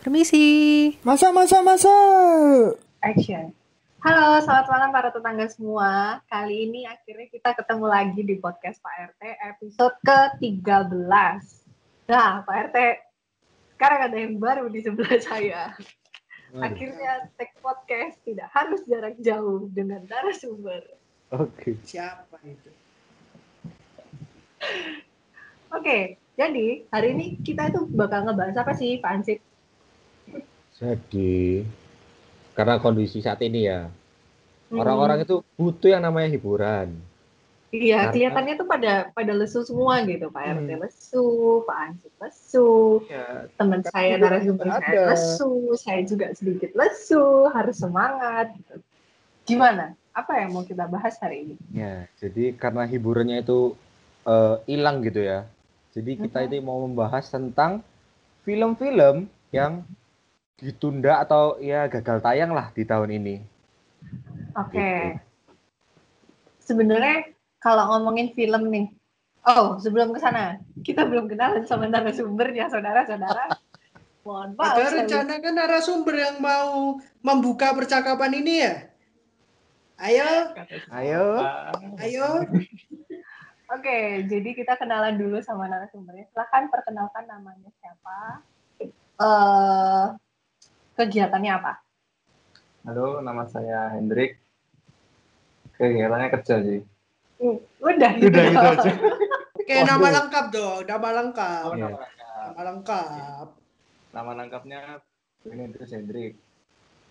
Permisi. Masa, masa, masa. Action. Halo, selamat malam para tetangga semua. Kali ini akhirnya kita ketemu lagi di podcast Pak RT episode ke-13. Nah, Pak RT, sekarang ada yang baru di sebelah saya. Akhirnya take podcast tidak harus jarak jauh dengan narasumber. Oke. Siapa itu? Oke, jadi hari ini kita itu bakal ngebahas apa sih, Pak Ansip? Jadi karena kondisi saat ini ya Hmm. orang-orang itu butuh yang namanya hiburan. Iya, Karena- kelihatannya tuh pada pada lesu semua gitu, Pak RT Hmm. lesu, Pak Ansip lesu, Ya, teman saya narasumber saya lesu, saya juga sedikit lesu, harus semangat. Gitu. Gimana? Apa yang mau kita bahas hari ini? ya, jadi karena hiburannya itu eh, hilang gitu ya. Jadi kita Mhm. itu mau membahas tentang film-film yang ditunda atau ya gagal tayang lah di tahun ini. Oke. Gitu. Sebenarnya kalau ngomongin film nih, oh sebelum ke sana kita belum kenalan sama narasumbernya, saudara-saudara. Mohon maaf. Ada rencana kan narasumber yang mau membuka percakapan ini ya? Ayo, Ayo. ayo. Oke, jadi kita kenalan dulu sama narasumbernya. Silahkan perkenalkan namanya siapa, eh kegiatannya apa? Halo, nama saya Hendrik. Kegiatannya kerja sih. Hmm, Udah, gitu. Udah, gitu aja. Kayak Waduh. nama lengkap dong, nama lengkap. Oh, nama lengkap. Nama lengkap. Nama lengkapnya Beni Terus Hendrik.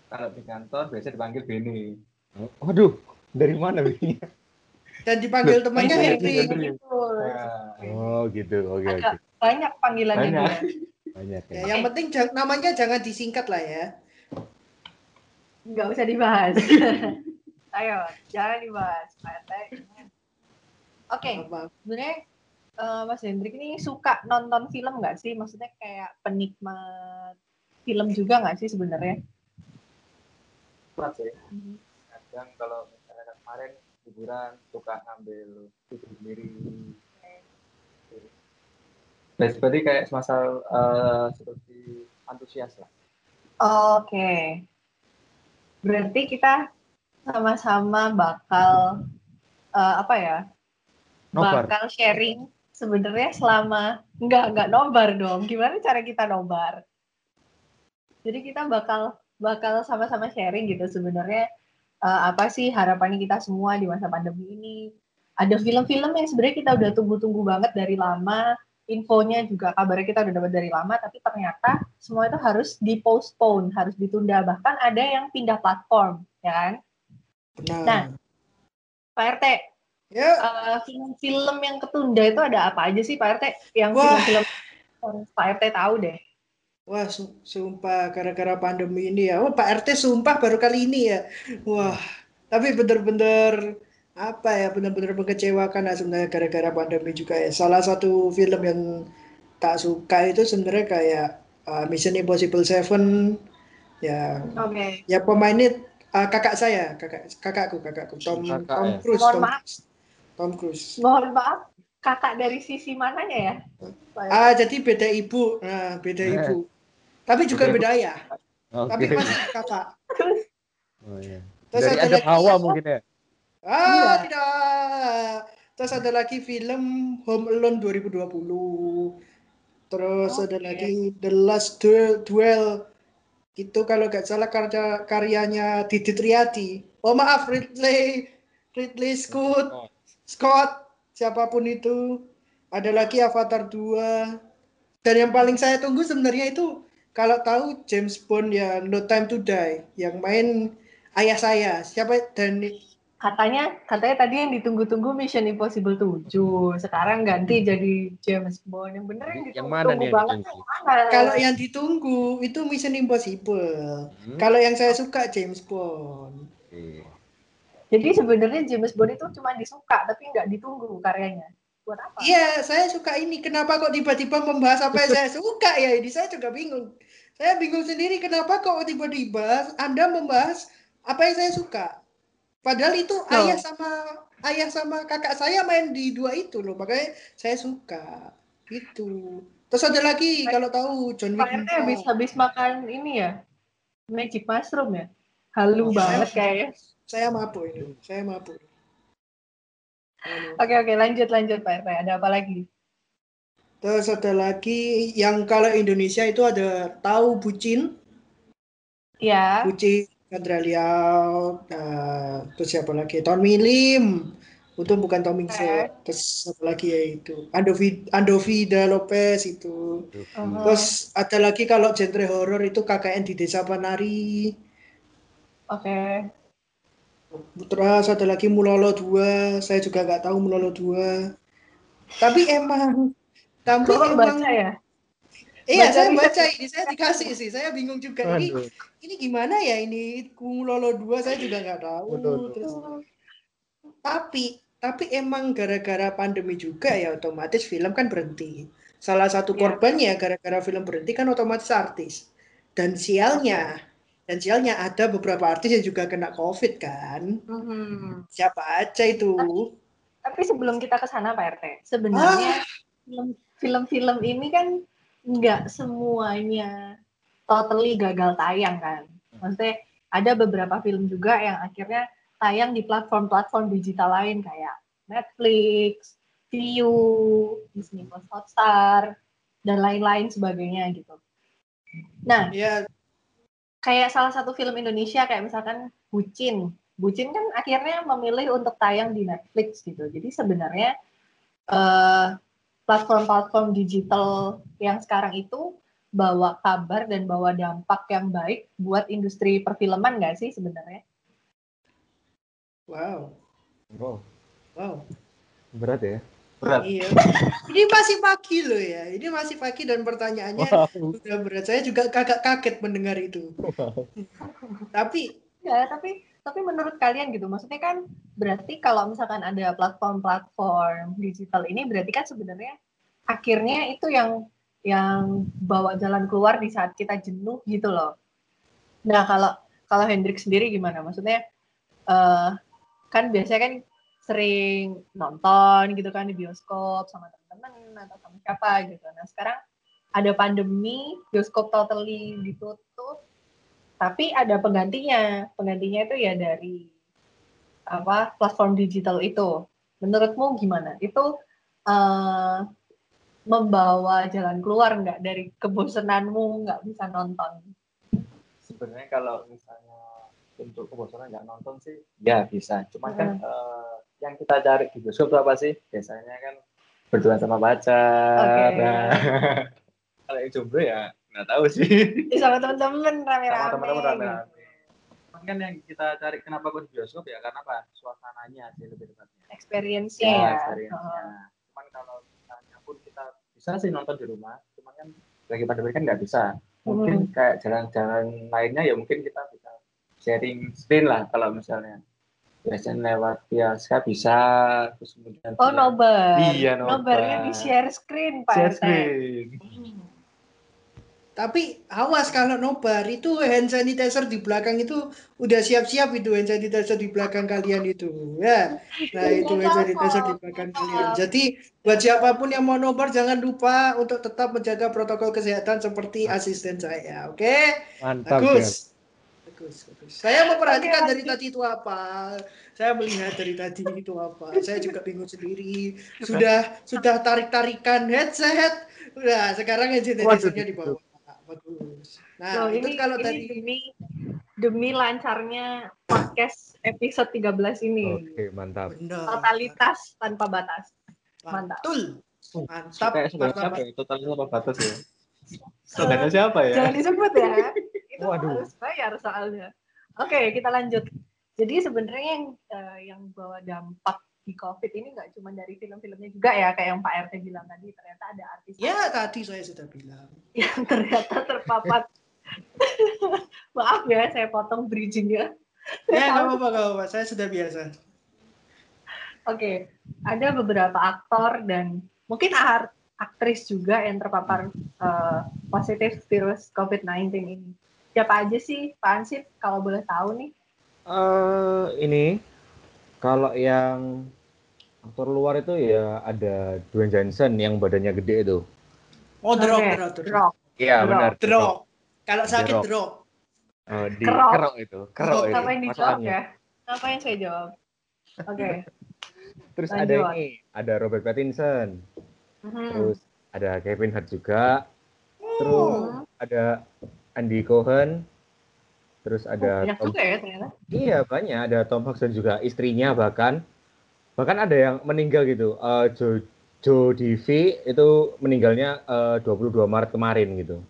Kalau di kantor biasa dipanggil Beni. Waduh, dari mana ini? Dan dipanggil temannya Henry. iya, Gitu. Oh, gitu. Oke, oke. Agak banyak panggilannya Banyak. dia. Banyak ya. Ya, yang penting jang- namanya jangan disingkat lah ya. Nggak usah dibahas. Ayo, jangan dibahas. Pak RT. Oke, Apa? sebenarnya eh, Mas Hendrik ini suka nonton film nggak sih? Maksudnya kayak penikmat film juga nggak sih sebenarnya? kuat sih. Kadang kalau misalnya kemarin hiburan suka ngambil video sendiri. Nah, seperti kayak semasa eh, seperti antusias lah. Oke. Berarti kita sama-sama bakal eh, apa ya? Nobar. Bakal sharing sebenarnya selama enggak enggak nobar dong. Gimana cara kita nobar? Jadi kita bakal bakal sama-sama sharing gitu sebenarnya eh, apa sih harapannya kita semua di masa pandemi ini. Ada film-film yang sebenarnya kita udah tunggu-tunggu banget dari lama, infonya juga kabarnya kita udah dapat dari lama, tapi ternyata semua itu harus di-postpone, harus ditunda. Bahkan ada yang pindah platform, ya kan? Benar. Nah. Pak RT, ya, eh, film-film yang ketunda itu ada apa aja sih Pak RT? Yang Wah. film-film yang Pak RT tahu deh. wah su- sumpah gara-gara pandemi ini ya. Oh, Pak RT sumpah baru kali ini ya. Wah, tapi bener-bener apa ya bener-bener mengecewakan lah sebenarnya gara-gara pandemi juga ya. Salah satu film yang tak suka itu sebenarnya kayak uh, Mission Impossible 7 ya Oke. ya pemainnya uh, kakak saya, kakak kakakku, kakakku Tom Kakak Tom ya? Cruise, Mohon Tom, maaf. Tom Cruise. Mohon maaf, kakak dari sisi mananya ya? Ah, jadi beda ibu. Nah, beda Eh. ibu. Tapi juga Beda beda ayah. Tapi masih kakak. Oh, iya. Terus Dari ada hawa mungkin ya. Ah, Iya. tidak. Terus ada lagi film Home Alone 2020. Terus ada Oke. lagi The Last Duel. Itu kalau nggak salah karya karyanya Didi Triadi. Oh maaf, Ridley Ridley Scott. Oh. Scott, siapa pun itu. Ada lagi Avatar 2. Dan yang paling saya tunggu sebenarnya itu kalau tahu James Bond yang No Time to Die, yang main ayah saya. Siapa dan Katanya, katanya tadi yang ditunggu-tunggu Mission Impossible 7. Sekarang ganti jadi James Bond. Yang bener yang Yang mana nih yang ditunggu? kalau yang ditunggu itu Mission Impossible. Hmm? Kalau yang saya suka James Bond. Iya. Jadi sebenarnya James Bond itu cuma disuka, tapi nggak ditunggu karyanya. Buat apa? Iya, saya suka ini. Kenapa kok tiba-tiba membahas apa yang saya suka ya? Ini saya juga bingung. Saya bingung sendiri kenapa kok tiba-tiba Anda membahas apa yang saya suka. Padahal itu ayah sama ayah sama kakak saya main di dua itu loh, makanya saya suka. Gitu. Terus ada lagi kalau tahu John Pak Wick RT habis habis makan ini ya magic mushroom ya halu Oh, banget saya- kayaknya Saya mabuk ini. Saya mabuk. Oke oke lanjut lanjut Pak RT ada apa lagi Terus ada lagi yang kalau Indonesia itu ada tahu bucin, ya bucin Chandra Liao, nah, terus siapa lagi? Tommy Lim. Untung bukan Tommy Oke. Wiseau. Terus siapa lagi ya itu? Andovi Andovida Lopez itu. Uh-huh. Terus ada lagi kalau genre horor itu KKN di Desa Panari. oke Terus ada lagi Mulolo 2. Saya juga nggak tahu Mulolo 2. Tapi emang tapi emang baca ya Iya, Baca saya riset. baca ini, saya dikasih sih. Saya bingung juga. Aduh. Ini gimana ya ini Kumulolo 2 saya juga nggak tahu. Betul. Terus tapi tapi emang gara-gara pandemi juga ya otomatis film kan berhenti. Salah satu Iya. korbannya gara-gara film berhenti kan otomatis artis. Dan sialnya dan sialnya ada beberapa artis yang juga kena COVID kan. Mhm. Siapa aja itu? Tapi sebelum kita ke sana Pak RT, sebenarnya film- film-film ini kan nggak semuanya totally gagal tayang kan. Maksudnya ada beberapa film juga yang akhirnya tayang di platform-platform digital lain kayak Netflix, Viu, Disney Plus Hotstar, dan lain-lain sebagainya gitu. Nah, Ya, kayak salah satu film Indonesia kayak misalkan Bucin. Bucin kan akhirnya memilih untuk tayang di Netflix gitu. Jadi sebenarnya eh, platform-platform digital yang sekarang itu bawa kabar dan bawa dampak yang baik buat industri perfilman nggak sih sebenarnya? wow. Oh, Wow. berat ya. berat Iya. Ini masih pagi loh ya. Ini masih pagi dan pertanyaannya Wow. udah berat. Saya juga agak kaget mendengar itu. Tapi Ya, tapi tapi menurut kalian gitu, maksudnya kan berarti kalau misalkan ada platform-platform digital ini berarti kan sebenarnya akhirnya itu yang yang bawa jalan keluar di saat kita jenuh gitu loh. Nah kalau kalau Hendrik sendiri gimana? Maksudnya eh kan biasanya kan sering nonton gitu kan di bioskop sama teman-teman atau sama siapa gitu. Nah sekarang ada pandemi, bioskop totally ditutup, tapi ada penggantinya. Penggantinya itu ya dari apa platform digital itu. Menurutmu gimana? Itu eh, membawa jalan keluar nggak dari kebosananmu nggak bisa nonton? sebenarnya kalau misalnya untuk kebosanan nggak nonton sih ya bisa cuman kan Mm. eh, yang kita cari di bioskop itu apa sih biasanya kan berdua sama pacar Oke. nah kalau yang jomblo ya nggak tahu sih sama teman-teman rame-rame. sama rame-rame cuman kan yang kita cari kenapa kok di bioskop ya karena apa suasananya sih lebih tepatnya Experience-nya ya, ya. experience-nya. cuman kalau misalnya pun kita bisa sih nonton di rumah. Cuman kan lagi pandemi kan nggak bisa. Mungkin kayak jalan-jalan lainnya ya mungkin kita bisa sharing screen lah kalau misalnya. Biasanya lewat biasa bisa terus kemudian Oh via- nobar. Iya, nobar. Nobarnya di share screen Pak share screen tapi awas kalau nobar itu hand sanitizer di belakang itu udah siap-siap itu hand sanitizer di belakang kalian itu ya. Nah itu hand sanitizer di belakang kalian. Jadi buat siapa pun yang mau nobar jangan lupa untuk tetap menjaga protokol kesehatan seperti asisten saya. Oke? Mantap, Jar. Bagus. Bagus, bagus. Saya memperhatikan dari tadi itu apa. Saya melihat dari tadi itu apa. Saya juga bingung sendiri. Sudah sudah tarik-tarikan headset. Udah, sekarang hand sanitizer-nya di bawah. Nah, Loh, itu ini, kalau ini tadi demi demi lancarnya podcast episode 13 ini. Oke, mantap. benar. Totalitas tanpa batas. Mantap. Betul. Mantap. kayak sebenarnya martabat. siapa ya totalnya apa batas ya slogannya siapa ya Jangan disebut ya. Itu Waduh. harus bayar soalnya. Oke, kita lanjut. Jadi sebenarnya yang eh, yang bawa dampak di COVID ini nggak cuma dari film-filmnya juga ya, kayak yang Pak RT bilang tadi, ternyata ada artis Ya, tadi saya sudah bilang. yang ternyata terpapar. Maaf ya, saya potong bridgingnya. Ya, nggak apa-apa, nggak apa-apa. Saya sudah biasa. Oke, ada beberapa aktor dan mungkin art- aktris juga yang terpapar eh, positif virus COVID-19 ini. Siapa aja sih, Pak Ansip, kalau boleh tahu nih? eh ini kalau yang aktor luar itu ya ada Dwayne Johnson yang badannya gede itu. Oh, drop, drop. Drop. Iya benar. Drop. Kalau sakit Drop. drop. Oh, di Kerok. kerok itu, kerok Oh, itu. Apa yang dijawab masalahnya. ya? Apa yang saya jawab? Oke. Terus ada Lanjut. ini, ada Robert Pattinson, Mhm. terus ada Kevin Hart juga, terus Hmm. ada Andy Cohen, terus Oh, ada banyak Tom juga ya ternyata. Iya banyak ada Tom Hanks dan juga istrinya bahkan bahkan ada yang meninggal gitu. Eh Joe Joe Divi itu meninggalnya eh, 22 Maret kemarin gitu.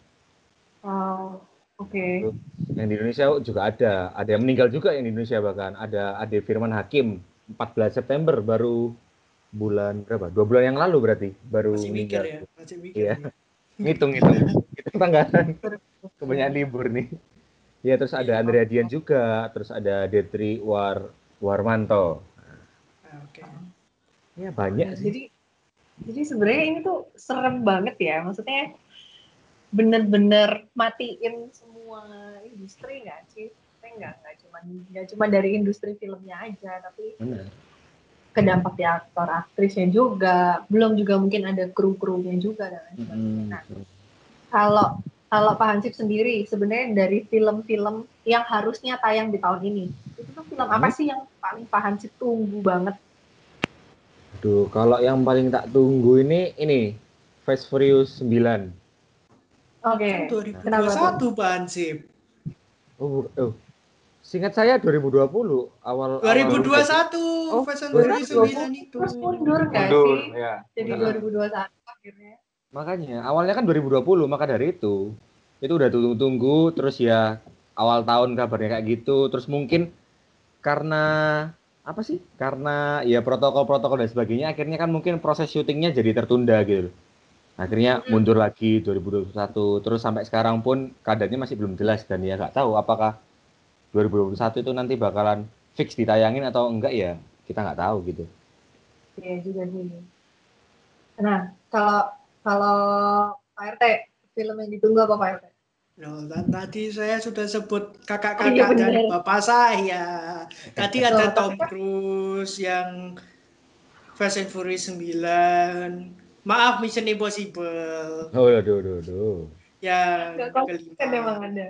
Oh, oke. Yang di Indonesia juga ada, ada yang meninggal juga yang di Indonesia bahkan ada Ade Firman Hakim 14 September baru bulan berapa? Dua bulan yang lalu berarti baru Masih mikir meninggal. ya, masih mikir. Iya. Ngitung ngitung. Tanggalan. Kebanyakan libur nih. Ya terus ada Andrea Dian juga, terus ada Detri War Warmanto. Oke. Ya banyak sih. Jadi jadi sebenarnya ini tuh serem banget ya. Maksudnya bener-bener matiin semua industri nggak sih? Maksudnya nggak nggak cuma nggak cuma dari industri filmnya aja, tapi Benar. ke dampak di aktor aktrisnya juga. Belum juga mungkin ada kru krunya juga dan lain sebagainya. Nah, kalau kalau Pak Hansip sendiri sebenarnya dari film-film yang harusnya tayang di tahun ini itu tuh film apa Hmm. sih yang paling Pak Hansip tunggu banget? Aduh, kalau yang paling tak tunggu ini ini Fast Furious 9. Oke. Kan 2021 Kenapa Pak Hansip. Oh, oh. Singkat saya 2020 awal 2021 Oh, Fast and 2021. Furious 9 itu. Terus mundur nggak Mundur, sih? ya. Jadi Nah. 2021 akhirnya. Makanya awalnya kan 2020, maka dari itu itu udah tunggu-tunggu terus ya awal tahun kabarnya kayak gitu, terus mungkin karena apa sih? Karena ya protokol-protokol dan sebagainya akhirnya kan mungkin proses syutingnya jadi tertunda gitu. Akhirnya mundur lagi 2021 terus sampai sekarang pun keadaannya masih belum jelas dan ya nggak tahu apakah 2021 itu nanti bakalan fix ditayangin atau enggak ya kita nggak tahu gitu. Iya juga sih. Nah, kalau kalau Pak RT film yang ditunggu apa Pak RT? Loh, kan tadi saya sudah sebut Oh, iya, kakak-kakak dan bapak saya. Tadi ada Tom kan- Cruise yang Fast and Furious 9. Maaf Mission Impossible Oh, aduh, aduh, aduh. yang Nggak konsisten emang kelima. ada.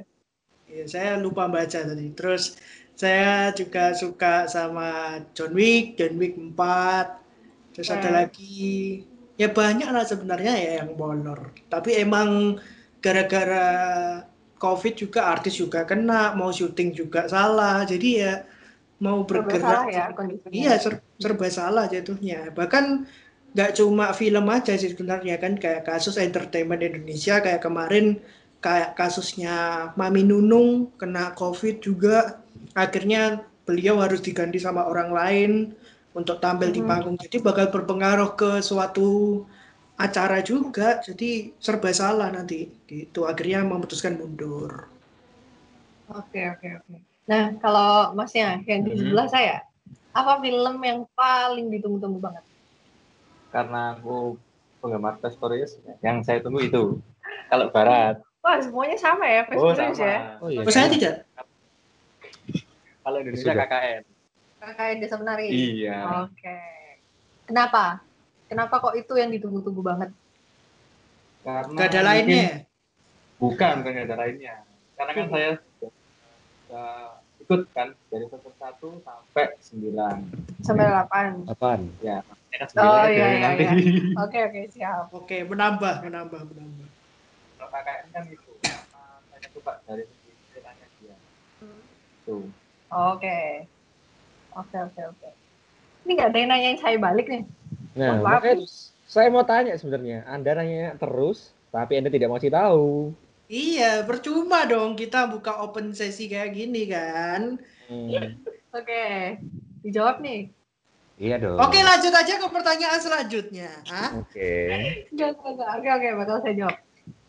Ya, saya lupa baca tadi. Terus saya juga suka sama John Wick, John Wick 4. Terus ada Hmm. lagi ya banyak lah sebenarnya ya yang molor. Tapi emang gara-gara COVID juga artis juga kena, mau syuting juga salah. Jadi ya mau Serba bergerak salah ya kondisinya. Iya, ser- serba salah jatuhnya. Bahkan nggak cuma film aja sih sebenarnya kan kayak kasus entertainment Indonesia kayak kemarin kayak kasusnya Mami Nunung kena COVID juga akhirnya beliau harus diganti sama orang lain untuk tampil di panggung. Jadi bakal berpengaruh ke suatu acara juga. Jadi serba salah nanti gitu. Akhirnya memutuskan mundur. Oke, oke, oke. Nah, kalau Masnya yang di sebelah saya, apa film yang paling ditunggu-tunggu banget? Karena aku penggemar Fast Furious, yang saya tunggu itu. Kalau Barat. Wah, semuanya sama ya, Fast Oh, Furious sama. ya. Oh iya. Saya tidak. Kalau Indonesia Sudah. KKN. KKN Desa Menari. Iya. Oke. Kenapa? Kenapa kok itu yang ditunggu-tunggu banget? Karena Gak ada lainnya. ya? Bukan, bukan nggak ada lainnya. Karena kan saya sudah, sudah ikut kan dari episode 1 sampai 9. Sampai 8. Apaan? Ya, kan Oh, 9 iya, dari iya, nanti. Oke, oke, siap. Oke, menambah, menambah, menambah. Kalau KKN kan itu, karena saya suka dari segi ceritanya dia. Hmm. Tuh. Oke. Oke, oke, oke. Ini nggak ada yang nanyain saya balik nih. Nah, maaf makanya saya mau tanya sebenarnya. Anda nanya terus, tapi Anda tidak mau kasih tahu. Iya, percuma dong kita buka open sesi kayak gini kan. Hmm, Oke. Dijawab nih. iya dong. Oke, lanjut aja ke pertanyaan selanjutnya. Oke. Enggak. Oke, oke, bakal saya jawab.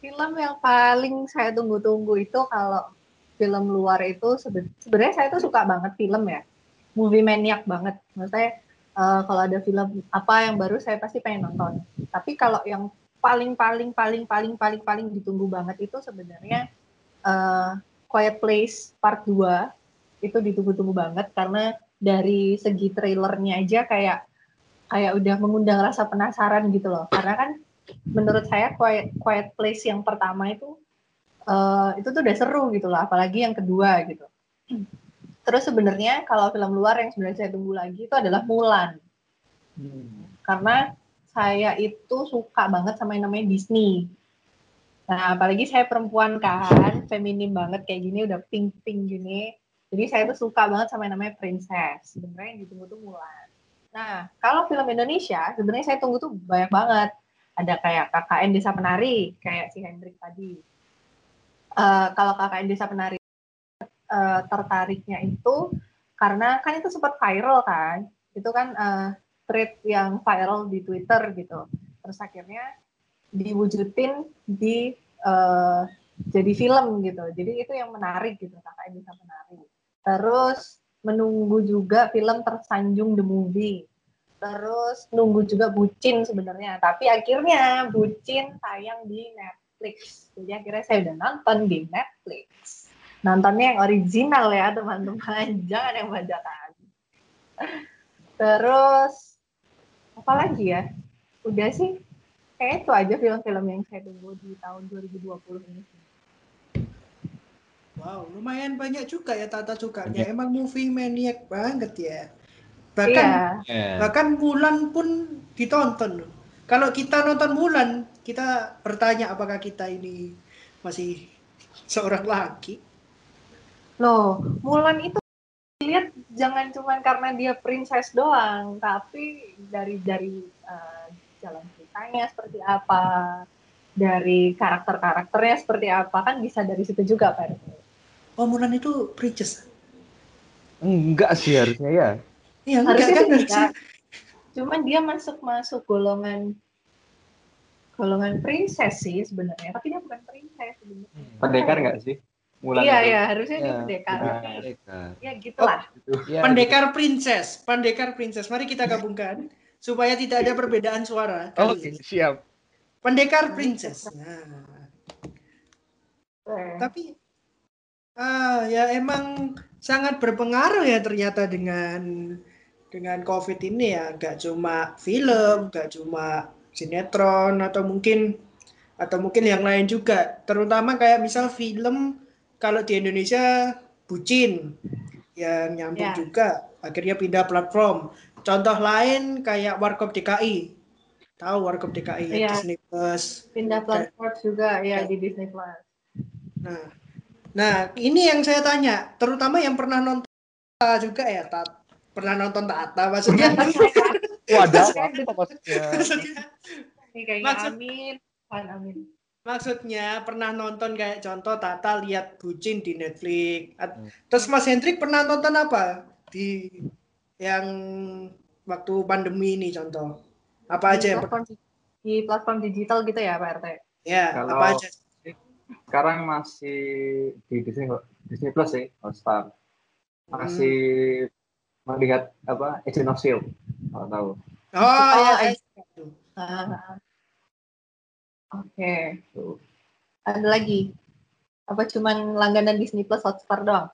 Film yang paling saya tunggu-tunggu itu kalau film luar itu sebe- sebenarnya saya tuh suka banget film ya. Movie maniac banget. Maksudnya eh, kalau ada film apa yang baru saya pasti pengen nonton. Tapi kalau yang paling paling paling paling paling paling ditunggu banget itu sebenarnya eh, Quiet Place Part 2 itu ditunggu-tunggu banget karena dari segi trailernya aja kayak kayak udah mengundang rasa penasaran gitu loh. Karena kan menurut saya Quiet, Quiet Place yang pertama itu eh, itu tuh udah seru gitu lah, apalagi yang kedua gitu. Terus sebenarnya kalau film luar yang sebenarnya saya tunggu lagi itu adalah Mulan. Karena saya itu suka banget sama yang namanya Disney. Nah, apalagi saya perempuan kan, feminim banget kayak gini, udah pink-pink gini. Jadi saya tuh suka banget sama yang namanya princess. Sebenarnya yang ditunggu tuh Mulan. Nah, kalau film Indonesia, sebenarnya saya tunggu tuh banyak banget. Ada kayak KKN Desa Penari, kayak si Hendrik tadi. Eh, kalau KKN Desa Penari eh, tertariknya itu karena kan itu sempat viral kan. Itu kan eh, thread yang viral di Twitter gitu. Terus akhirnya diwujudin di eh, jadi film gitu. Jadi itu yang menarik gitu KKN Desa Penari. Terus menunggu juga film Tersanjung the Movie. Terus nunggu juga Bucin sebenarnya, tapi akhirnya Bucin tayang di Netflix. Jadi akhirnya saya udah nonton di Netflix. Nontonnya yang original ya teman-teman, jangan yang bajakan. Terus apa lagi ya? Udah sih, kayak itu aja film-film yang saya tunggu di tahun 2020 ini. Wow, lumayan banyak juga ya tata sukanya. Banyak. Emang movie maniac banget ya. Bahkan Iya, Ya. bahkan Mulan pun ditonton. Kalau kita nonton Mulan, kita bertanya apakah kita ini masih seorang laki. Loh, Mulan itu lihat jangan cuma karena dia princess doang, tapi dari dari eh, jalan ceritanya seperti apa, dari karakter-karakternya seperti apa, kan bisa dari situ juga, Pak. RT. Oh, Mulan itu princess. Enggak sih harusnya ya. Iya, enggak Harusnya kan? sih enggak. Cuman dia masuk masuk golongan golongan princess sih sebenarnya, tapi dia bukan princess sebenarnya. Pendekar nggak sih? Mulan Iya, iya, harusnya dia Ya, pendekar. Nah, pendekar. Ya gitulah. Ya, Pendekar princess, pendekar princess. Mari kita gabungkan supaya tidak ada perbedaan suara. gitu. kali Oke, ini. siap. Pendekar princess. Nah, Eh, tapi ah ya emang sangat berpengaruh ya ternyata dengan dengan COVID ini ya gak cuma film gak cuma sinetron atau mungkin atau mungkin yang lain juga terutama kayak misal film kalau di Indonesia bucin yang nyambung Ya. juga akhirnya pindah platform contoh lain kayak Warkop DKI tahu Warkop DKI ya, Iya. Disney Plus pindah platform juga ya di Disney Plus. Nah, nah ini yang saya tanya, terutama yang pernah nonton juga ya, Tat. Pernah nonton Tata maksudnya? Wadah, maksudnya? maksudnya, Ini kayaknya Maksud- Amin, Pan Amin. Maksudnya pernah nonton kayak contoh Tata lihat Bucin di Netflix. Hmm. Terus Mas Hendrik pernah nonton apa di yang waktu pandemi ini contoh? Apa Di aja yang platform, di platform digital gitu ya Pak RT? ya, Kalau- apa aja? Sekarang masih di Disney Disney Plus sih, Hotstar. Masih melihat apa Agent of Shield, kalau tahu. Oh, Oh, ya, eh. Ah, Oke, Tuh. ada lagi? Apa cuman langganan Disney Plus Hotstar doang?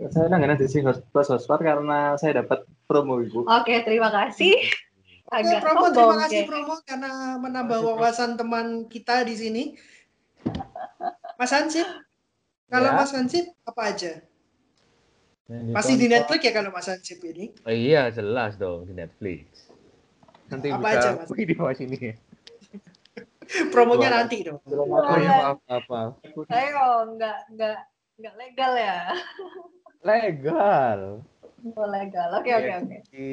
Saya langganan Disney Plus Hotstar karena saya dapat promo ibu. Oke, terima kasih. Oke, Agak promo, terima kasih ya. promo karena menambah wawasan teman kita di sini. Mas Hansip, kalau Ya. Mas Hansip apa aja? Yang Masih di Netflix ya kalau Mas Hansip ini? Oh, iya, jelas dong di Netflix. Nanti Apa bisa aja, Mas? di bawah sini ya. Promonya nanti dong. Oh iya, maaf, maaf, maaf. Ayo, nggak nggak nggak legal ya? Legal. Oh, legal. Oke, oke, oke.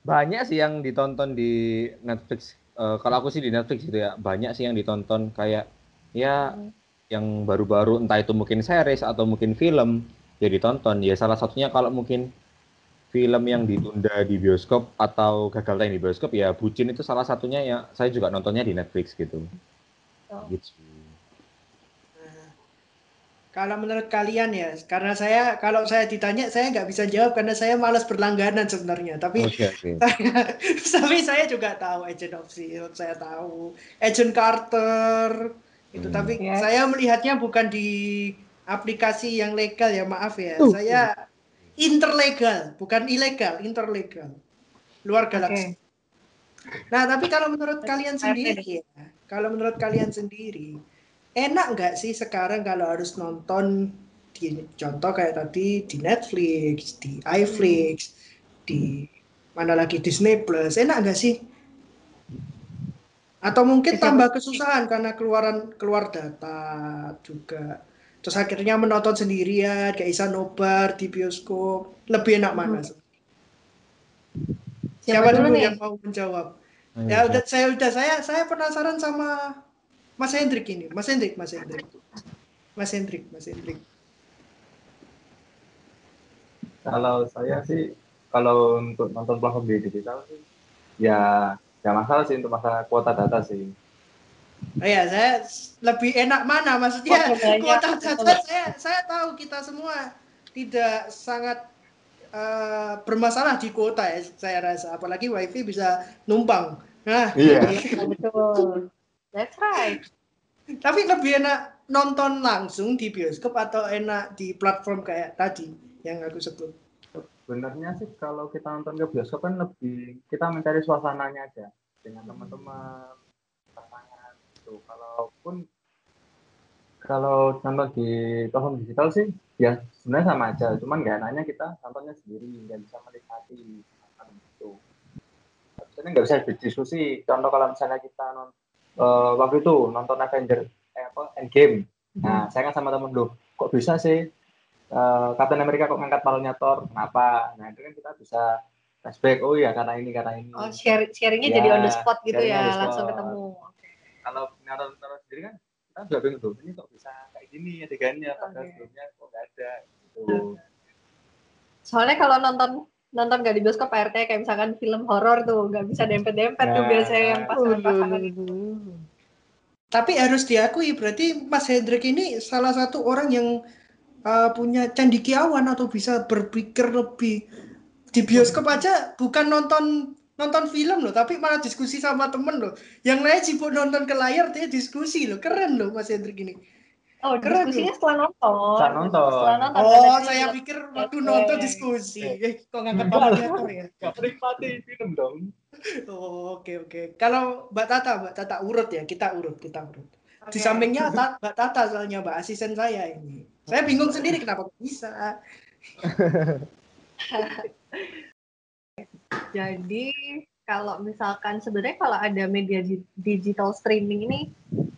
Banyak sih yang ditonton di Netflix. Eh, kalau aku sih di Netflix gitu ya, banyak sih yang ditonton kayak ya Hmm. yang baru-baru entah itu mungkin series atau mungkin film ya ditonton. Ya salah satunya kalau mungkin film yang ditunda di bioskop atau gagal tayang di bioskop ya Bucin itu salah satunya ya saya juga nontonnya di Netflix gitu. Oh. Gitu. Nah, kalau menurut kalian ya, karena saya kalau saya ditanya saya nggak bisa jawab karena saya malas berlangganan sebenarnya. Tapi Oke, oke. tapi saya juga tahu Agent of Shield, saya tahu Agent Carter itu. Hmm. Tapi Yes. saya melihatnya bukan di aplikasi yang legal ya, maaf ya. Uh. Saya interlegal, bukan ilegal, interlegal. Luar galaksi. Nah, tapi kalau menurut kalian sendiri ya, kalau menurut kalian sendiri, enak nggak sih sekarang kalau harus nonton di contoh kayak tadi di Netflix, di iFlix, di mana lagi Disney Plus, enak nggak sih? Atau mungkin tambah kesusahan karena keluaran keluar data juga. Terus akhirnya menonton sendirian, kayak bisa nobar di bioskop. Lebih enak mana? Siapa, dulu nih? yang mau menjawab? Ayo, Ya udah saya udah saya saya penasaran sama Mas Hendrik ini. Mas Hendrik, Mas Hendrik. Mas Hendrik, Mas Hendrik. Kalau saya sih, kalau untuk nonton platform di digital sih, ya nggak masalah sih untuk masalah kuota data sih. Oh ya, saya lebih enak mana maksudnya Kuota banyak, kuota data banyak. saya saya tahu kita semua tidak sangat eh, bermasalah di kuota ya saya rasa apalagi wifi bisa numpang. Nah, Iya. Iya, betul. That's right. tapi lebih enak nonton langsung di bioskop atau enak di platform kayak tadi yang aku sebut. Sebenarnya sih kalau kita nonton ke bioskop kan lebih kita mencari suasananya aja dengan teman-teman, gitu. Kalaupun kalau nonton di platform digital sih ya sebenarnya sama aja, cuman nggak enaknya kita nontonnya sendiri, nggak bisa menikmati gitu. Maksudnya nggak bisa berdiskusi. Contoh kalau misalnya kita nonton waktu itu nonton Avenger eh, apa Endgame. Nah, saya kan sama temen loh, kok bisa sih eh, Captain America kok ngangkat palanya Thor? Kenapa? Nah, itu kan kita bisa flashback. Oh iya, karena ini, karena ini. Oh, share, sharingnya Ya, jadi on the spot gitu ya, langsung spot. ketemu. Kalau nonton nonton sendiri kan kita juga bingung tuh, ini kok bisa kayak gini adegannya, padahal Oke. sebelumnya kok nggak ada. Gitu. Soalnya kalau nonton nonton gak di bioskop RT kayak misalkan film horor tuh nggak bisa dempet-dempet tuh Nah. biasanya yang pasangan-pasangan itu. Tapi harus diakui berarti Mas Hendrik ini salah satu orang yang uh, punya cendikiawan atau bisa berpikir lebih di bioskop aja bukan nonton nonton film loh, tapi malah diskusi sama temen loh. Yang lain sibuk nonton ke layar, dia diskusi loh. Keren loh Mas Hendrik ini. Oh, Keren diskusinya setelah nonton. Setelah nonton. Setelah nonton. Oh, saya lebih- pikir waktu nonton diskusi. Eh, kok ngangkat Enggak lah. kalkulator ya? Nggak menikmati film dong. Oh, oke oke. Kalau Mbak Tata, Mbak Tata urut ya, kita urut, kita urut. Di Oke. sampingnya Ta- Mbak Tata soalnya Mbak asisten saya ini. Saya bingung sendiri kenapa bisa. Jadi kalau misalkan sebenarnya kalau ada media di- digital streaming ini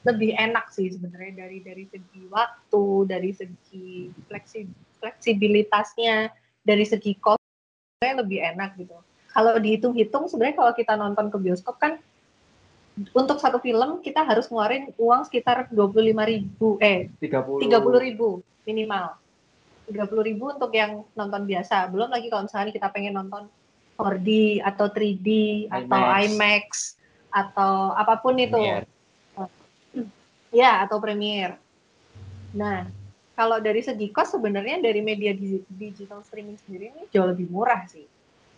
lebih enak sih sebenarnya dari dari segi waktu, dari segi fleksi, fleksibilitasnya, dari segi cost sebenarnya lebih enak gitu. Kalau dihitung-hitung sebenarnya kalau kita nonton ke bioskop kan untuk satu film kita harus ngeluarin uang sekitar 25.000 ribu eh 30 30 ribu minimal. 30 ribu untuk yang nonton biasa. Belum lagi kalau misalnya kita pengen nonton 4D atau 3D atau IMAX. IMAX atau apa pun itu. Premiere. ya atau Premiere nah kalau dari segi cost sebenarnya dari media di- digital streaming sendiri ini jauh lebih murah sih.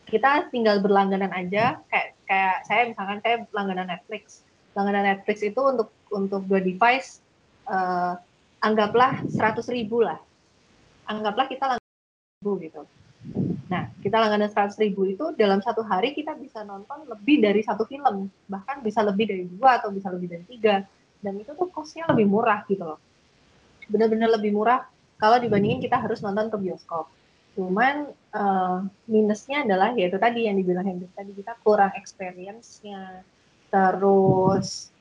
Kita tinggal berlangganan aja kayak kayak saya misalkan saya langganan Netflix. Langganan Netflix itu untuk untuk dua device eh, anggaplah 100 ribu lah. Anggaplah kita langganan ribu gitu nah kita langganan 100 ribu itu dalam satu hari kita bisa nonton lebih dari satu film. Bahkan bisa lebih dari dua atau bisa lebih dari tiga. Dan itu tuh costnya lebih murah gitu loh. Benar-benar lebih murah kalau dibandingin kita harus nonton ke bioskop. Cuman eh, minusnya adalah yaitu tadi yang dibilang Hendrik tadi kita kurang experience-nya. Terus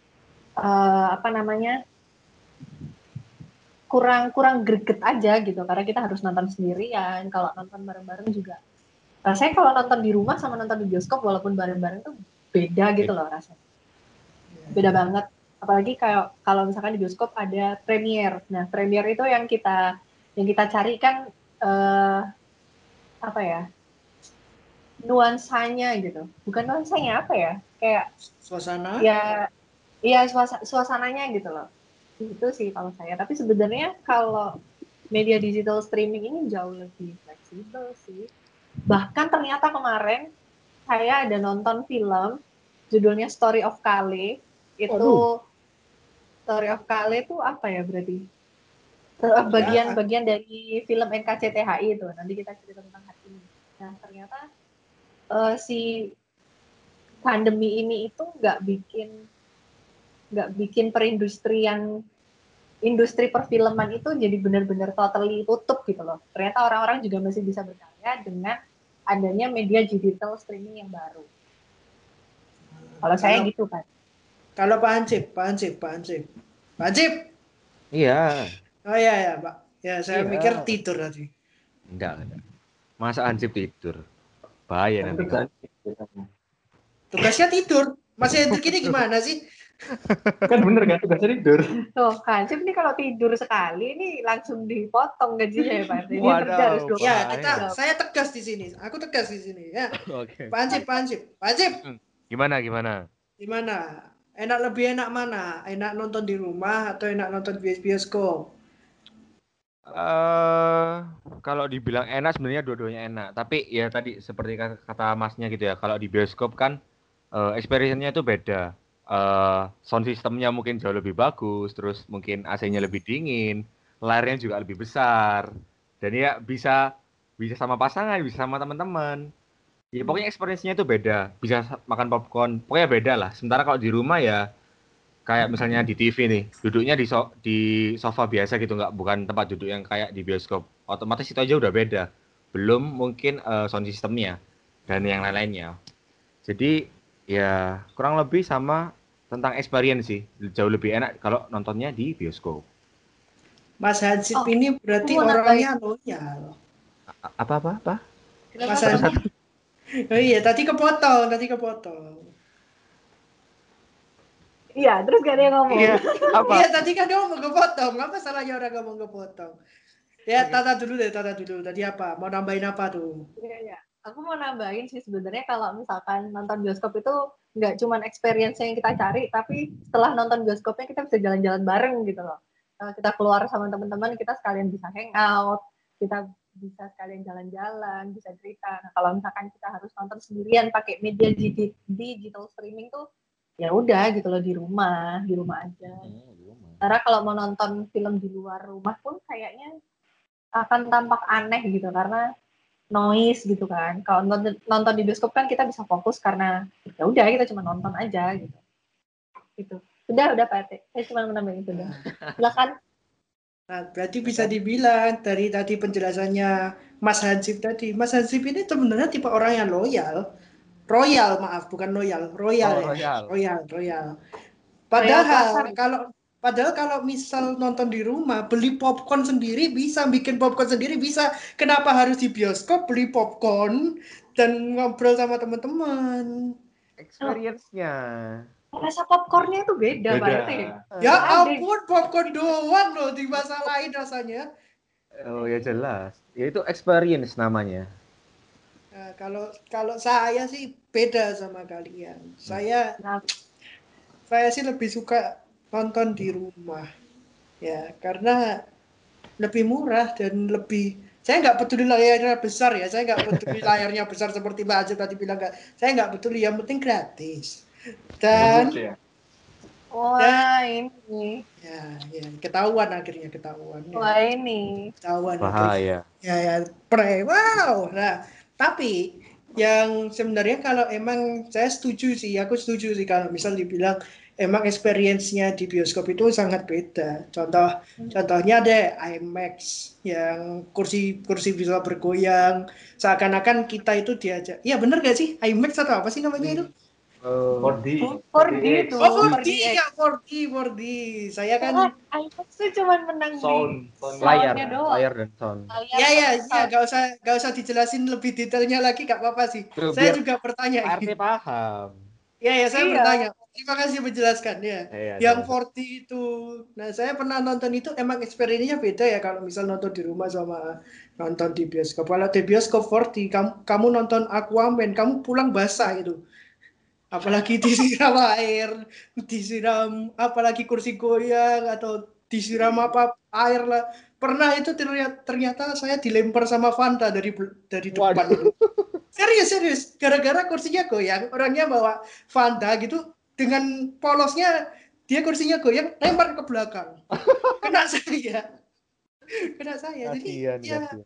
eh, apa namanya kurang kurang greget aja gitu karena kita harus nonton sendirian kalau nonton bareng-bareng juga. Rasanya kalau nonton di rumah sama nonton di bioskop walaupun bareng-bareng tuh beda gitu loh rasanya. Beda banget. Apalagi kayak kalau misalkan di bioskop ada premiere nah premiere itu yang kita yang kita cari kan eh, apa ya nuansanya gitu. Bukan nuansanya apa ya? Kayak Suasana. ya iya suasa- suasananya gitu loh itu sih kalau saya. Tapi sebenarnya kalau media digital streaming ini jauh lebih fleksibel sih. Bahkan ternyata kemarin saya ada nonton film judulnya Story of Kale. Itu Waduh. Story of Kale itu apa ya berarti? Eh, bagian-bagian dari film NKCTHI itu. Nanti kita cerita tentang hati ini. Nah ternyata eh, si pandemi ini itu nggak bikin nggak bikin perindustrian industri perfilman itu jadi benar-benar totally tutup gitu loh. Ternyata orang-orang juga masih bisa berkarya dengan adanya media digital streaming yang baru. Kalau saya Kalau- gitu kan. Kalau Pak Hansip, Pak Hansip, Pak Hansip. Pak Hansip. Iya. Oh iya ya, Pak. Ya, saya Iya. mikir tidur tadi. Enggak, enggak. Masa Ansip tidur? Bahaya nanti. Tugasnya tidur. Mas Hendrik ini gimana sih? Kan bener kan tugasnya tidur Tuh, Hansip nih kalau tidur sekali ini langsung dipotong gajinya ya Pak. Ini Waduh, kerja harus dua Ya, kita saya tegas di sini. Aku tegas di sini ya. Oke. Pak Hansip, Pak Hansip, Gimana gimana? gimana? Enak lebih enak mana? Enak nonton di rumah atau enak nonton di bioskop? eh kalau dibilang enak sebenarnya dua-duanya enak. Tapi ya tadi seperti kata, kata Masnya gitu ya. Kalau di bioskop kan eh experience-nya itu beda. Eh sound systemnya mungkin jauh lebih bagus, terus mungkin AC-nya lebih dingin, layarnya juga lebih besar. Dan ya bisa bisa sama pasangan, bisa sama teman-teman. Ya pokoknya experience-nya itu beda. Bisa sa- makan popcorn, pokoknya beda lah. Sementara kalau di rumah ya kayak misalnya di TV nih, duduknya di so- di sofa biasa gitu nggak bukan tempat duduk yang kayak di bioskop. Otomatis itu aja udah beda. Belum mungkin eh, sound systemnya dan yang lain-lainnya. Jadi ya kurang lebih sama tentang experience sih. Jauh lebih enak kalau nontonnya di bioskop. Mas Hansip Oh, ini berarti orangnya loyal. A- Apa apa apa? Mas? Hansip. Oh iya, tadi kepotong, tadi kepotong. Iya, terus gak ada yang ngomong. Iya, apa? Iya, tadi kan ngomong kepotong. Apa salahnya orang ngomong kepotong? Ya, tata dulu deh, tata dulu. Tadi apa? Mau nambahin apa tuh? Iya, iya. Aku mau nambahin sih sebenarnya kalau misalkan nonton bioskop itu nggak cuma experience yang kita cari, tapi setelah nonton bioskopnya kita bisa jalan-jalan bareng gitu loh. Kalau kita keluar sama teman-teman, kita sekalian bisa hangout, kita bisa sekalian jalan-jalan, bisa cerita. Nah, kalau misalkan kita harus nonton sendirian pakai media di- digital streaming tuh, ya udah gitu loh di rumah, di rumah aja. Karena kalau mau nonton film di luar rumah pun kayaknya akan tampak aneh gitu karena noise gitu kan. Kalau nonton, nonton di bioskop kan kita bisa fokus karena ya udah kita cuma nonton aja gitu. Gitu. Udah udah Pak RT. Saya cuma menambahin itu dah. Silakan. Nah, berarti bisa dibilang dari tadi penjelasannya Mas Hansip tadi, Mas Hansip ini sebenarnya tipe orang yang loyal. Royal, maaf, bukan loyal, royal Oh, ya. royal. Royal, royal. Royal Padahal pasar. kalau padahal kalau misal nonton di rumah, beli popcorn sendiri bisa, bikin popcorn sendiri bisa. Kenapa harus di bioskop beli popcorn dan ngobrol sama teman-teman? Experience-nya. Rasa popcornnya itu beda, Pak RT. Ya ampun, popcorn doang loh dimasalahin rasanya. Oh ya jelas. Ya itu experience namanya. Nah, kalau kalau saya sih beda sama kalian. Saya Kenapa? saya sih lebih suka nonton di rumah. Ya, karena lebih murah dan lebih saya nggak peduli layarnya besar ya. Saya nggak peduli layarnya besar seperti Mbak Ajib tadi bilang nggak. Saya nggak peduli. Yang penting gratis. Dan ya. Wah, ini. ya, ya ketahuan akhirnya ketahuan. Ya, Wah, ini. ketahuan. akhirnya. Bahaya. Ya, ya, pre, wow. Nah, tapi yang sebenarnya kalau emang saya setuju sih, aku setuju sih kalau misal dibilang emang experience-nya di bioskop itu sangat beda. Contoh, contohnya ada IMAX yang kursi kursi bisa bergoyang, seakan-akan kita itu diajak. Iya bener gak sih IMAX atau apa sih namanya itu? Oh, 4D 4D itu. Oh, 4D 4D. ya 4D, 4D. Saya kan Kan iMax tuh cuma menang di sound sound layar, layar dan sound. layar Ya ya sama ya, gak usah gak usah dijelasin lebih detailnya lagi, gak apa-apa sih. Tuh, Saya biar juga bertanya. Arti paham. Ya ya, saya Iya. bertanya. Terima kasih menjelaskan ya. Iya, Yang sama. 40 itu, nah saya pernah nonton itu emang experience-nya beda ya kalau misal nonton di rumah sama nonton di bioskop. Kalau di bioskop 40, kamu, kamu nonton Aquaman, kamu pulang basah itu. Apalagi disiram air, disiram apalagi kursi goyang atau disiram apa air lah. Pernah itu ternyata, ternyata saya dilempar sama Fanta dari dari depan. Waduh. Serius serius, gara-gara kursinya goyang, orangnya bawa Fanta gitu dengan polosnya dia kursinya goyang lempar ke belakang. Kena saya. Kena saya. Jadi Kasihan, ya kasihan.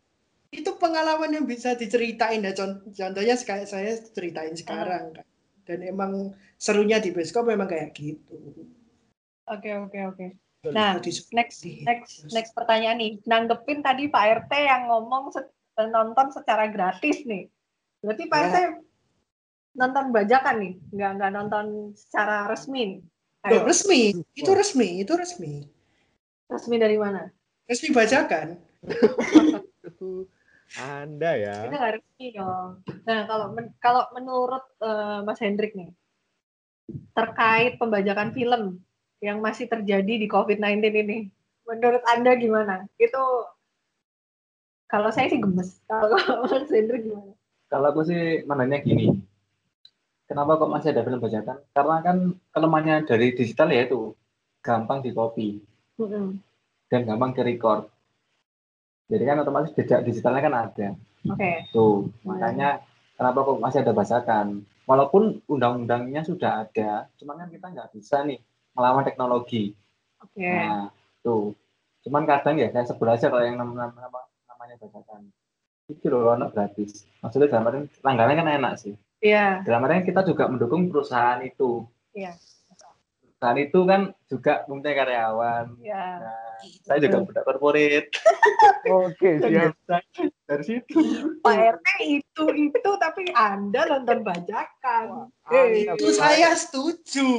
itu pengalaman yang bisa diceritain ya Con- contohnya sekali saya ceritain sekarang kan dan emang serunya di bioskop memang kayak gitu. Oke oke oke. Nah, next next next pertanyaan nih. Nanggepin tadi Pak RT yang ngomong se- nonton secara gratis nih. Berarti Pak Ya. RT nonton bajakan nih, nggak nggak nonton secara resmi nih. Loh, Ayo, resmi, itu resmi, itu resmi. resmi dari mana? Resmi bajakan. Anda ya. Itu nggak resmi dong. Nah kalau men- kalau menurut eh, Mas Hendrik nih terkait pembajakan film yang masih terjadi di COVID-19 ini, menurut Anda gimana? Itu kalau saya sih gemes. Kalau Mas Hendrik gimana? Kalau aku sih mananya gini, kenapa kok masih ada film bajakan? Karena kan kelemahannya dari digital ya itu gampang di copy Mm-mm. dan gampang di record. Jadi kan otomatis jejak digitalnya kan ada. Oke. Tuh, makanya kenapa kok masih ada bajakan? Walaupun undang-undangnya sudah ada, cuman kan kita nggak bisa nih melawan teknologi. Oke. Nah, tuh. Cuman kadang ya kayak sebel aja kalau yang nam- nam- nama- namanya bajakan. Itu loh anak gratis. Maksudnya dalam artian langganannya kan enak sih. Iya. Dalam artian kita juga mendukung perusahaan itu. Iya. Perusahaan itu kan juga mempunyai karyawan. Iya. Nah, saya juga budak korporat. Oke, siap. Dari situ. Pak RT itu itu tapi Anda nonton bajakan. Wah, Eh, Itu saya setuju.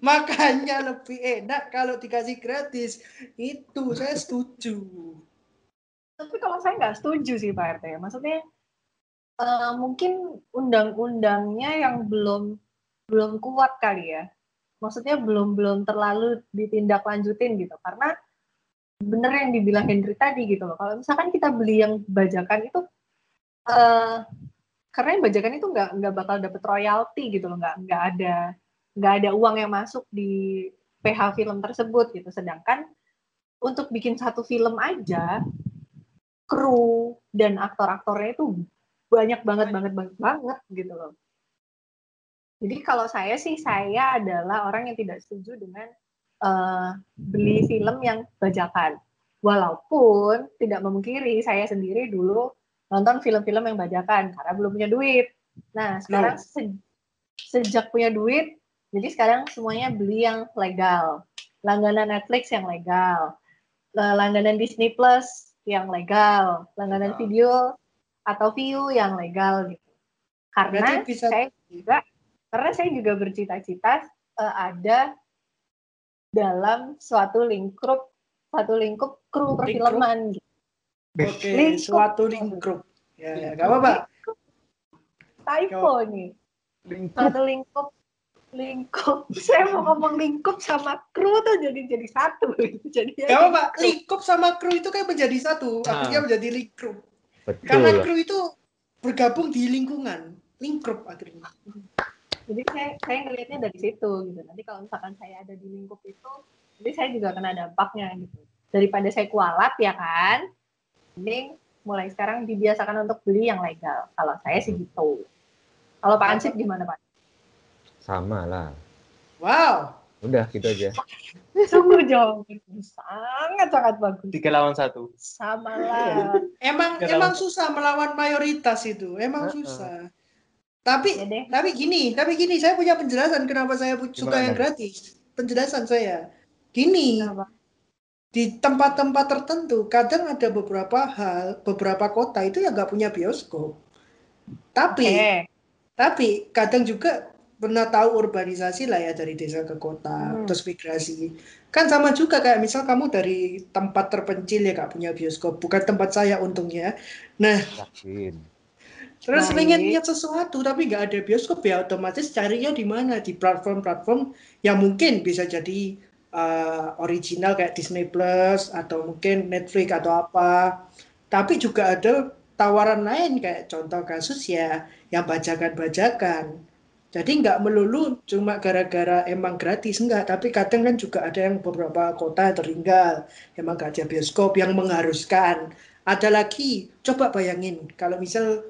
Makanya lebih enak kalau dikasih gratis. Itu saya setuju. Tapi kalau saya nggak setuju sih Pak RT. Maksudnya eh, mungkin undang-undangnya yang belum belum kuat kali ya. Maksudnya belum belum terlalu ditindaklanjutin gitu. Karena bener yang dibilang Hendry tadi gitu loh. Kalau misalkan kita beli yang bajakan itu eh karena yang bajakan itu nggak nggak bakal dapet royalti gitu loh, nggak nggak ada nggak ada uang yang masuk di PH film tersebut gitu. Sedangkan untuk bikin satu film aja kru dan aktor-aktornya itu banyak banget banget banget banget gitu loh. Jadi kalau saya sih saya adalah orang yang tidak setuju dengan eh, beli film yang bajakan. Walaupun tidak memungkiri saya sendiri dulu nonton film-film yang bajakan karena belum punya duit. Nah sekarang se- sejak punya duit, jadi sekarang semuanya beli yang legal. Langganan Netflix yang legal, langganan Disney Plus yang legal, langganan Legal. video atau view yang legal gitu. Karena Berarti bisa saya juga karena saya juga bercita-cita eh, ada dalam suatu lingkup suatu lingkup kru Lingkup. perfilman gitu. Oke, Lingkup. suatu link group. Ya, ya, gak apa-apa. Typo nih. Suatu lingkup lingkup. Saya mau ngomong lingkup sama kru tuh jadi jadi satu. jadi Gak apa-apa. Lingkup sama kru itu kayak menjadi satu. Nah. Akhirnya menjadi link group. Karena Betul. kru itu bergabung di lingkungan. Link group akhirnya. jadi saya saya ngelihatnya dari situ gitu nanti kalau misalkan saya ada di lingkup itu jadi saya juga kena dampaknya gitu daripada saya kualat ya kan mending mulai sekarang dibiasakan untuk beli yang legal kalau saya sih gitu kalau Pak Ansip gimana Pak Sama lah. Wow. Udah gitu aja. sungguh jawaban sangat sangat bagus Tiga lawan satu. sama lah Emang Gak emang tahu. susah melawan mayoritas itu. Emang Heeh. susah. Tapi ya deh tapi gini, tapi gini, saya punya penjelasan kenapa saya pu- suka Gimana? yang gratis. Penjelasan saya. Gini, Kenapa? di tempat-tempat tertentu kadang ada beberapa hal, beberapa kota itu yang nggak punya bioskop. Tapi Oke. Tapi kadang juga pernah tahu urbanisasi lah ya dari desa ke kota, Hmm. terus migrasi. Kan sama juga kayak misal kamu dari tempat terpencil ya gak punya bioskop, bukan tempat saya untungnya. Yakin. Terus Baik. pengen lihat sesuatu tapi nggak ada bioskop ya otomatis carinya di mana? Di platform-platform yang mungkin bisa jadi uh, original kayak Disney Plus atau mungkin Netflix atau apa. Tapi juga ada tawaran lain kayak contoh kasus ya yang bajakan-bajakan. Jadi nggak melulu cuma gara-gara emang gratis enggak, tapi kadang kan juga ada yang beberapa kota yang tertinggal, emang nggak ada bioskop yang mengharuskan. Ada lagi, coba bayangin kalau misal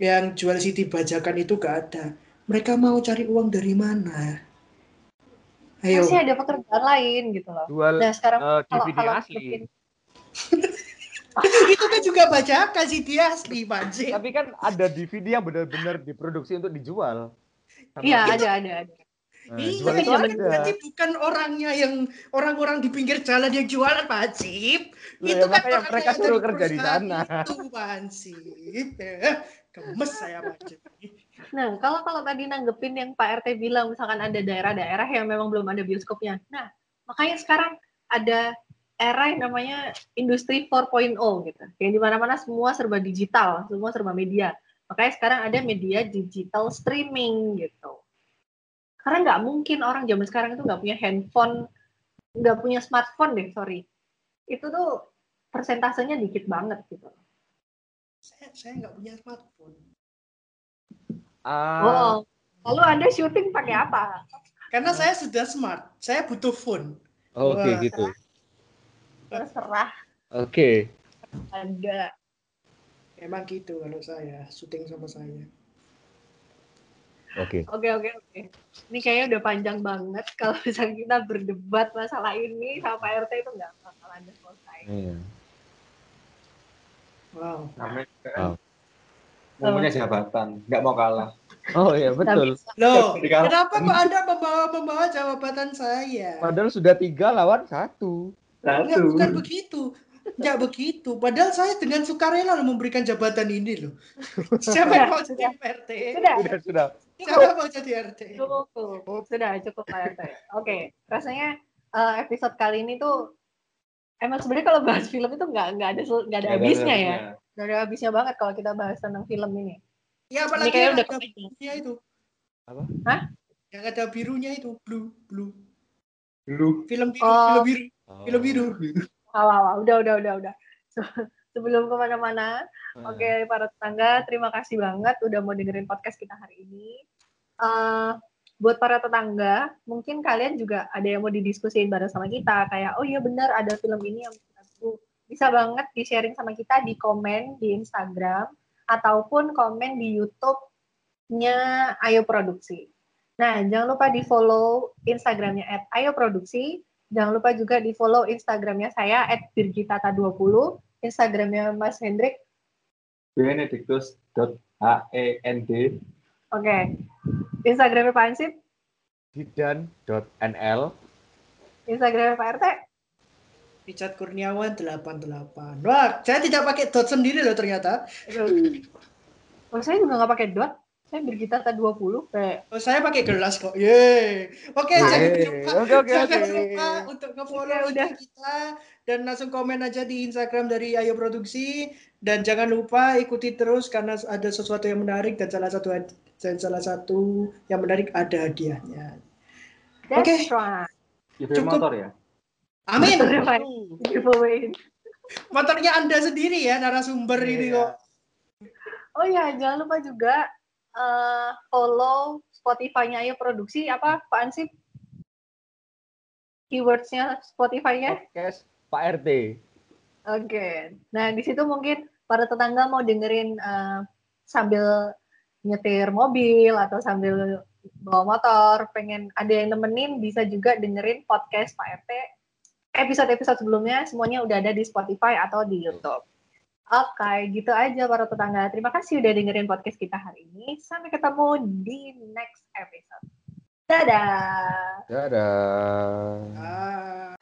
yang jual CD bajakan itu gak ada, mereka mau cari uang dari mana? Ayo, masih ada pekerjaan lain gitu loh Jual nah sekarang eh, kalau DVD kalau asli. bikin itu kan juga bajakan CD asli, Panji. Tapi kan ada DVD yang benar-benar diproduksi untuk dijual. Iya, aku. ada, ada, ada. Nah, Iya, itu kan berarti bukan orangnya yang orang-orang di pinggir jalan yang jualan Pak Hansip. Loh, itu ya, kan mereka yang suruh kerja di sana. Itu Pak Hansip. Eh, Gemes saya Pak Hansip. Nah, kalau kalau tadi nanggepin yang Pak RT bilang, misalkan ada daerah-daerah yang memang belum ada bioskopnya. Nah, makanya sekarang ada era yang namanya industri 4.0 gitu. Yang di mana-mana semua serba digital, semua serba media. Makanya sekarang ada media digital streaming gitu. Karena nggak mungkin orang zaman sekarang itu nggak punya handphone, nggak punya smartphone deh, sorry. Itu tuh persentasenya dikit banget gitu. Saya saya nggak punya smartphone. Ah, Oh, lalu Anda syuting pakai apa? Karena saya sudah smart. Saya butuh phone. oke Wah. gitu. Terserah Oke. Anda. Emang gitu kalau saya syuting sama saya. Oke. Oke oke oke. Ini kayaknya udah panjang banget kalau misalnya kita berdebat masalah ini sama Pak RT itu nggak bakal ada selesai. Iya. Wow. Wow. mau punya jabatan, nggak mau kalah. Oh iya betul. Loh, kenapa Pak Anda membawa membawa jabatan saya? Padahal sudah tiga lawan satu. Enggak, Satu. bukan begitu. Enggak begitu. Padahal saya dengan sukarela loh memberikan jabatan ini loh. Siapa yang mau jadi RT? Sudah Sudah sudah. Siapa yang mau jadi RT? cukup sudah cukup Pak RT. Oke, rasanya eh, episode kali ini tuh emang sebenarnya kalau bahas film itu nggak nggak ada nggak ada habisnya ya, nggak ada habisnya banget kalau kita bahas tentang film ini. Ya Ini apalagi kayaknya yang udah ada birunya itu. Apa? Hah? Yang ada birunya itu, blue, blue. Dulu Film biru, Oh. film biru, film biru. Wah, wah, wah, udah udah udah udah. Se- Sebelum ke mana-mana, Ah. Oke, para tetangga, terima kasih banget udah mau dengerin podcast kita hari ini. Eh, buat para tetangga, mungkin kalian juga ada yang mau didiskusiin bareng sama kita, kayak, oh iya benar ada film ini yang aku bisa banget di-sharing sama kita di komen di Instagram, ataupun komen di YouTube-nya Ayo Produksi. Nah, jangan lupa di-follow Instagramnya at Ayo Produksi, jangan lupa juga di-follow Instagramnya saya at Birgitata20, Instagramnya Mas Hendrik benedictus.hend Oke. Instagramnya Pak Ansip, Didan.nl Instagramnya Pak RT. Richard Kurniawan 88. Wah, saya tidak pakai dot sendiri loh ternyata. Oh, saya juga nggak pakai dot. Saya Birgitata 20 kayak Oh, saya pakai gelas kok. Yeay. Oke, Nah, jangan Yeay. lupa, Oke, oke, jangan oke. lupa untuk nge-follow Ya, udah. Kita dan langsung komen aja di Instagram dari Ayo Produksi dan jangan lupa ikuti terus karena ada sesuatu yang menarik dan salah satu dan salah satu yang menarik ada hadiahnya. Oke. right. giveaway Cukup. motor ya Amin. Motornya Anda sendiri ya narasumber ini Iya. kok. Oh ya, jangan lupa juga eh, follow Spotify-nya Ayo Produksi apa Pak Ansip? Keywords-nya Spotify-nya? Podcast Pak RT. Oke. Nah, di situ mungkin para tetangga mau dengerin eh, sambil nyetir mobil atau sambil bawa motor, pengen ada yang nemenin, bisa juga dengerin podcast Pak RT. Episode-episode sebelumnya semuanya udah ada di Spotify atau di YouTube. Oke, gitu aja para tetangga. Terima kasih udah dengerin podcast kita hari ini. Sampai ketemu di next episode. Dadah! Dadah. Ah.